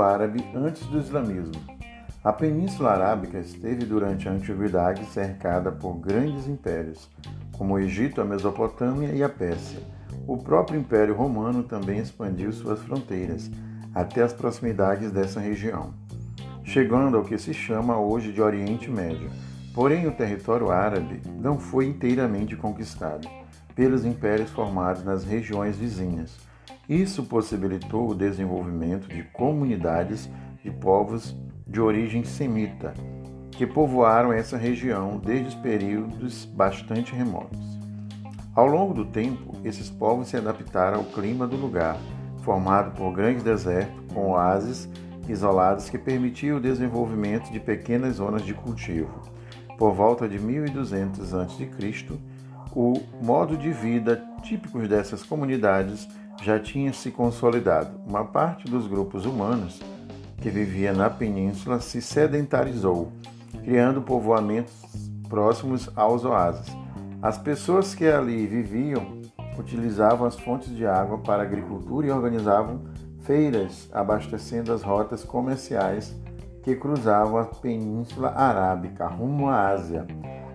árabe antes do islamismo. A Península Arábica esteve durante a antiguidade cercada por grandes impérios, como o Egito, a Mesopotâmia e a Pérsia. O próprio Império Romano também expandiu suas fronteiras até as proximidades dessa região, chegando ao que se chama hoje de Oriente Médio. Porém, o território árabe não foi inteiramente conquistado pelos impérios formados nas regiões vizinhas. Isso possibilitou o desenvolvimento de comunidades de povos de origem semita, que povoaram essa região desde os períodos bastante remotos. Ao longo do tempo, esses povos se adaptaram ao clima do lugar, formado por grandes desertos com oásis isolados que permitiam o desenvolvimento de pequenas zonas de cultivo. Por volta de 1200 a.C., o modo de vida típico dessas comunidades já tinha se consolidado. Uma parte dos grupos humanos que vivia na península se sedentarizou, criando povoamentos próximos aos oásis. As pessoas que ali viviam utilizavam as fontes de água para agricultura e organizavam feiras, abastecendo as rotas comerciais que cruzavam a Península Arábica rumo à Ásia.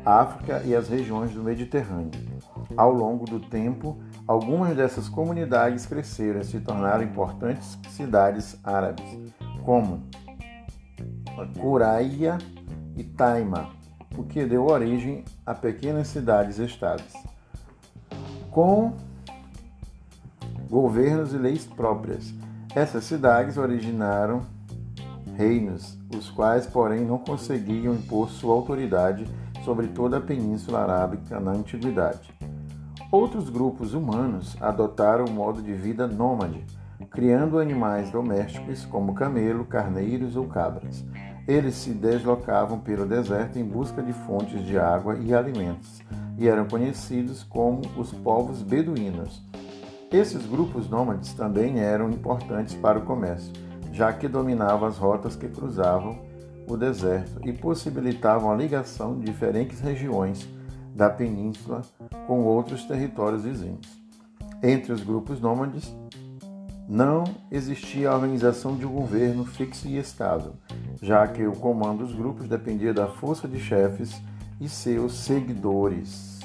África e as regiões do Mediterrâneo. Ao longo do tempo, algumas dessas comunidades cresceram e se tornaram importantes cidades árabes, como Curaia e Taima, o que deu origem a pequenas cidades-estados, com governos e leis próprias. Essas cidades originaram reinos, os quais, porém, não conseguiam impor sua autoridade sobre toda a Península Arábica na antiguidade. Outros grupos humanos adotaram o modo de vida nômade, criando animais domésticos como camelo, carneiros ou cabras. Eles se deslocavam pelo deserto em busca de fontes de água e alimentos e eram conhecidos como os povos beduínos. Esses grupos nômades também eram importantes para o comércio, já que dominavam as rotas que cruzavam o deserto e possibilitavam a ligação de diferentes regiões da península com outros territórios vizinhos. Entre os grupos nômades, não existia a organização de um governo fixo e estável, já que o comando dos grupos dependia da força de chefes e seus seguidores.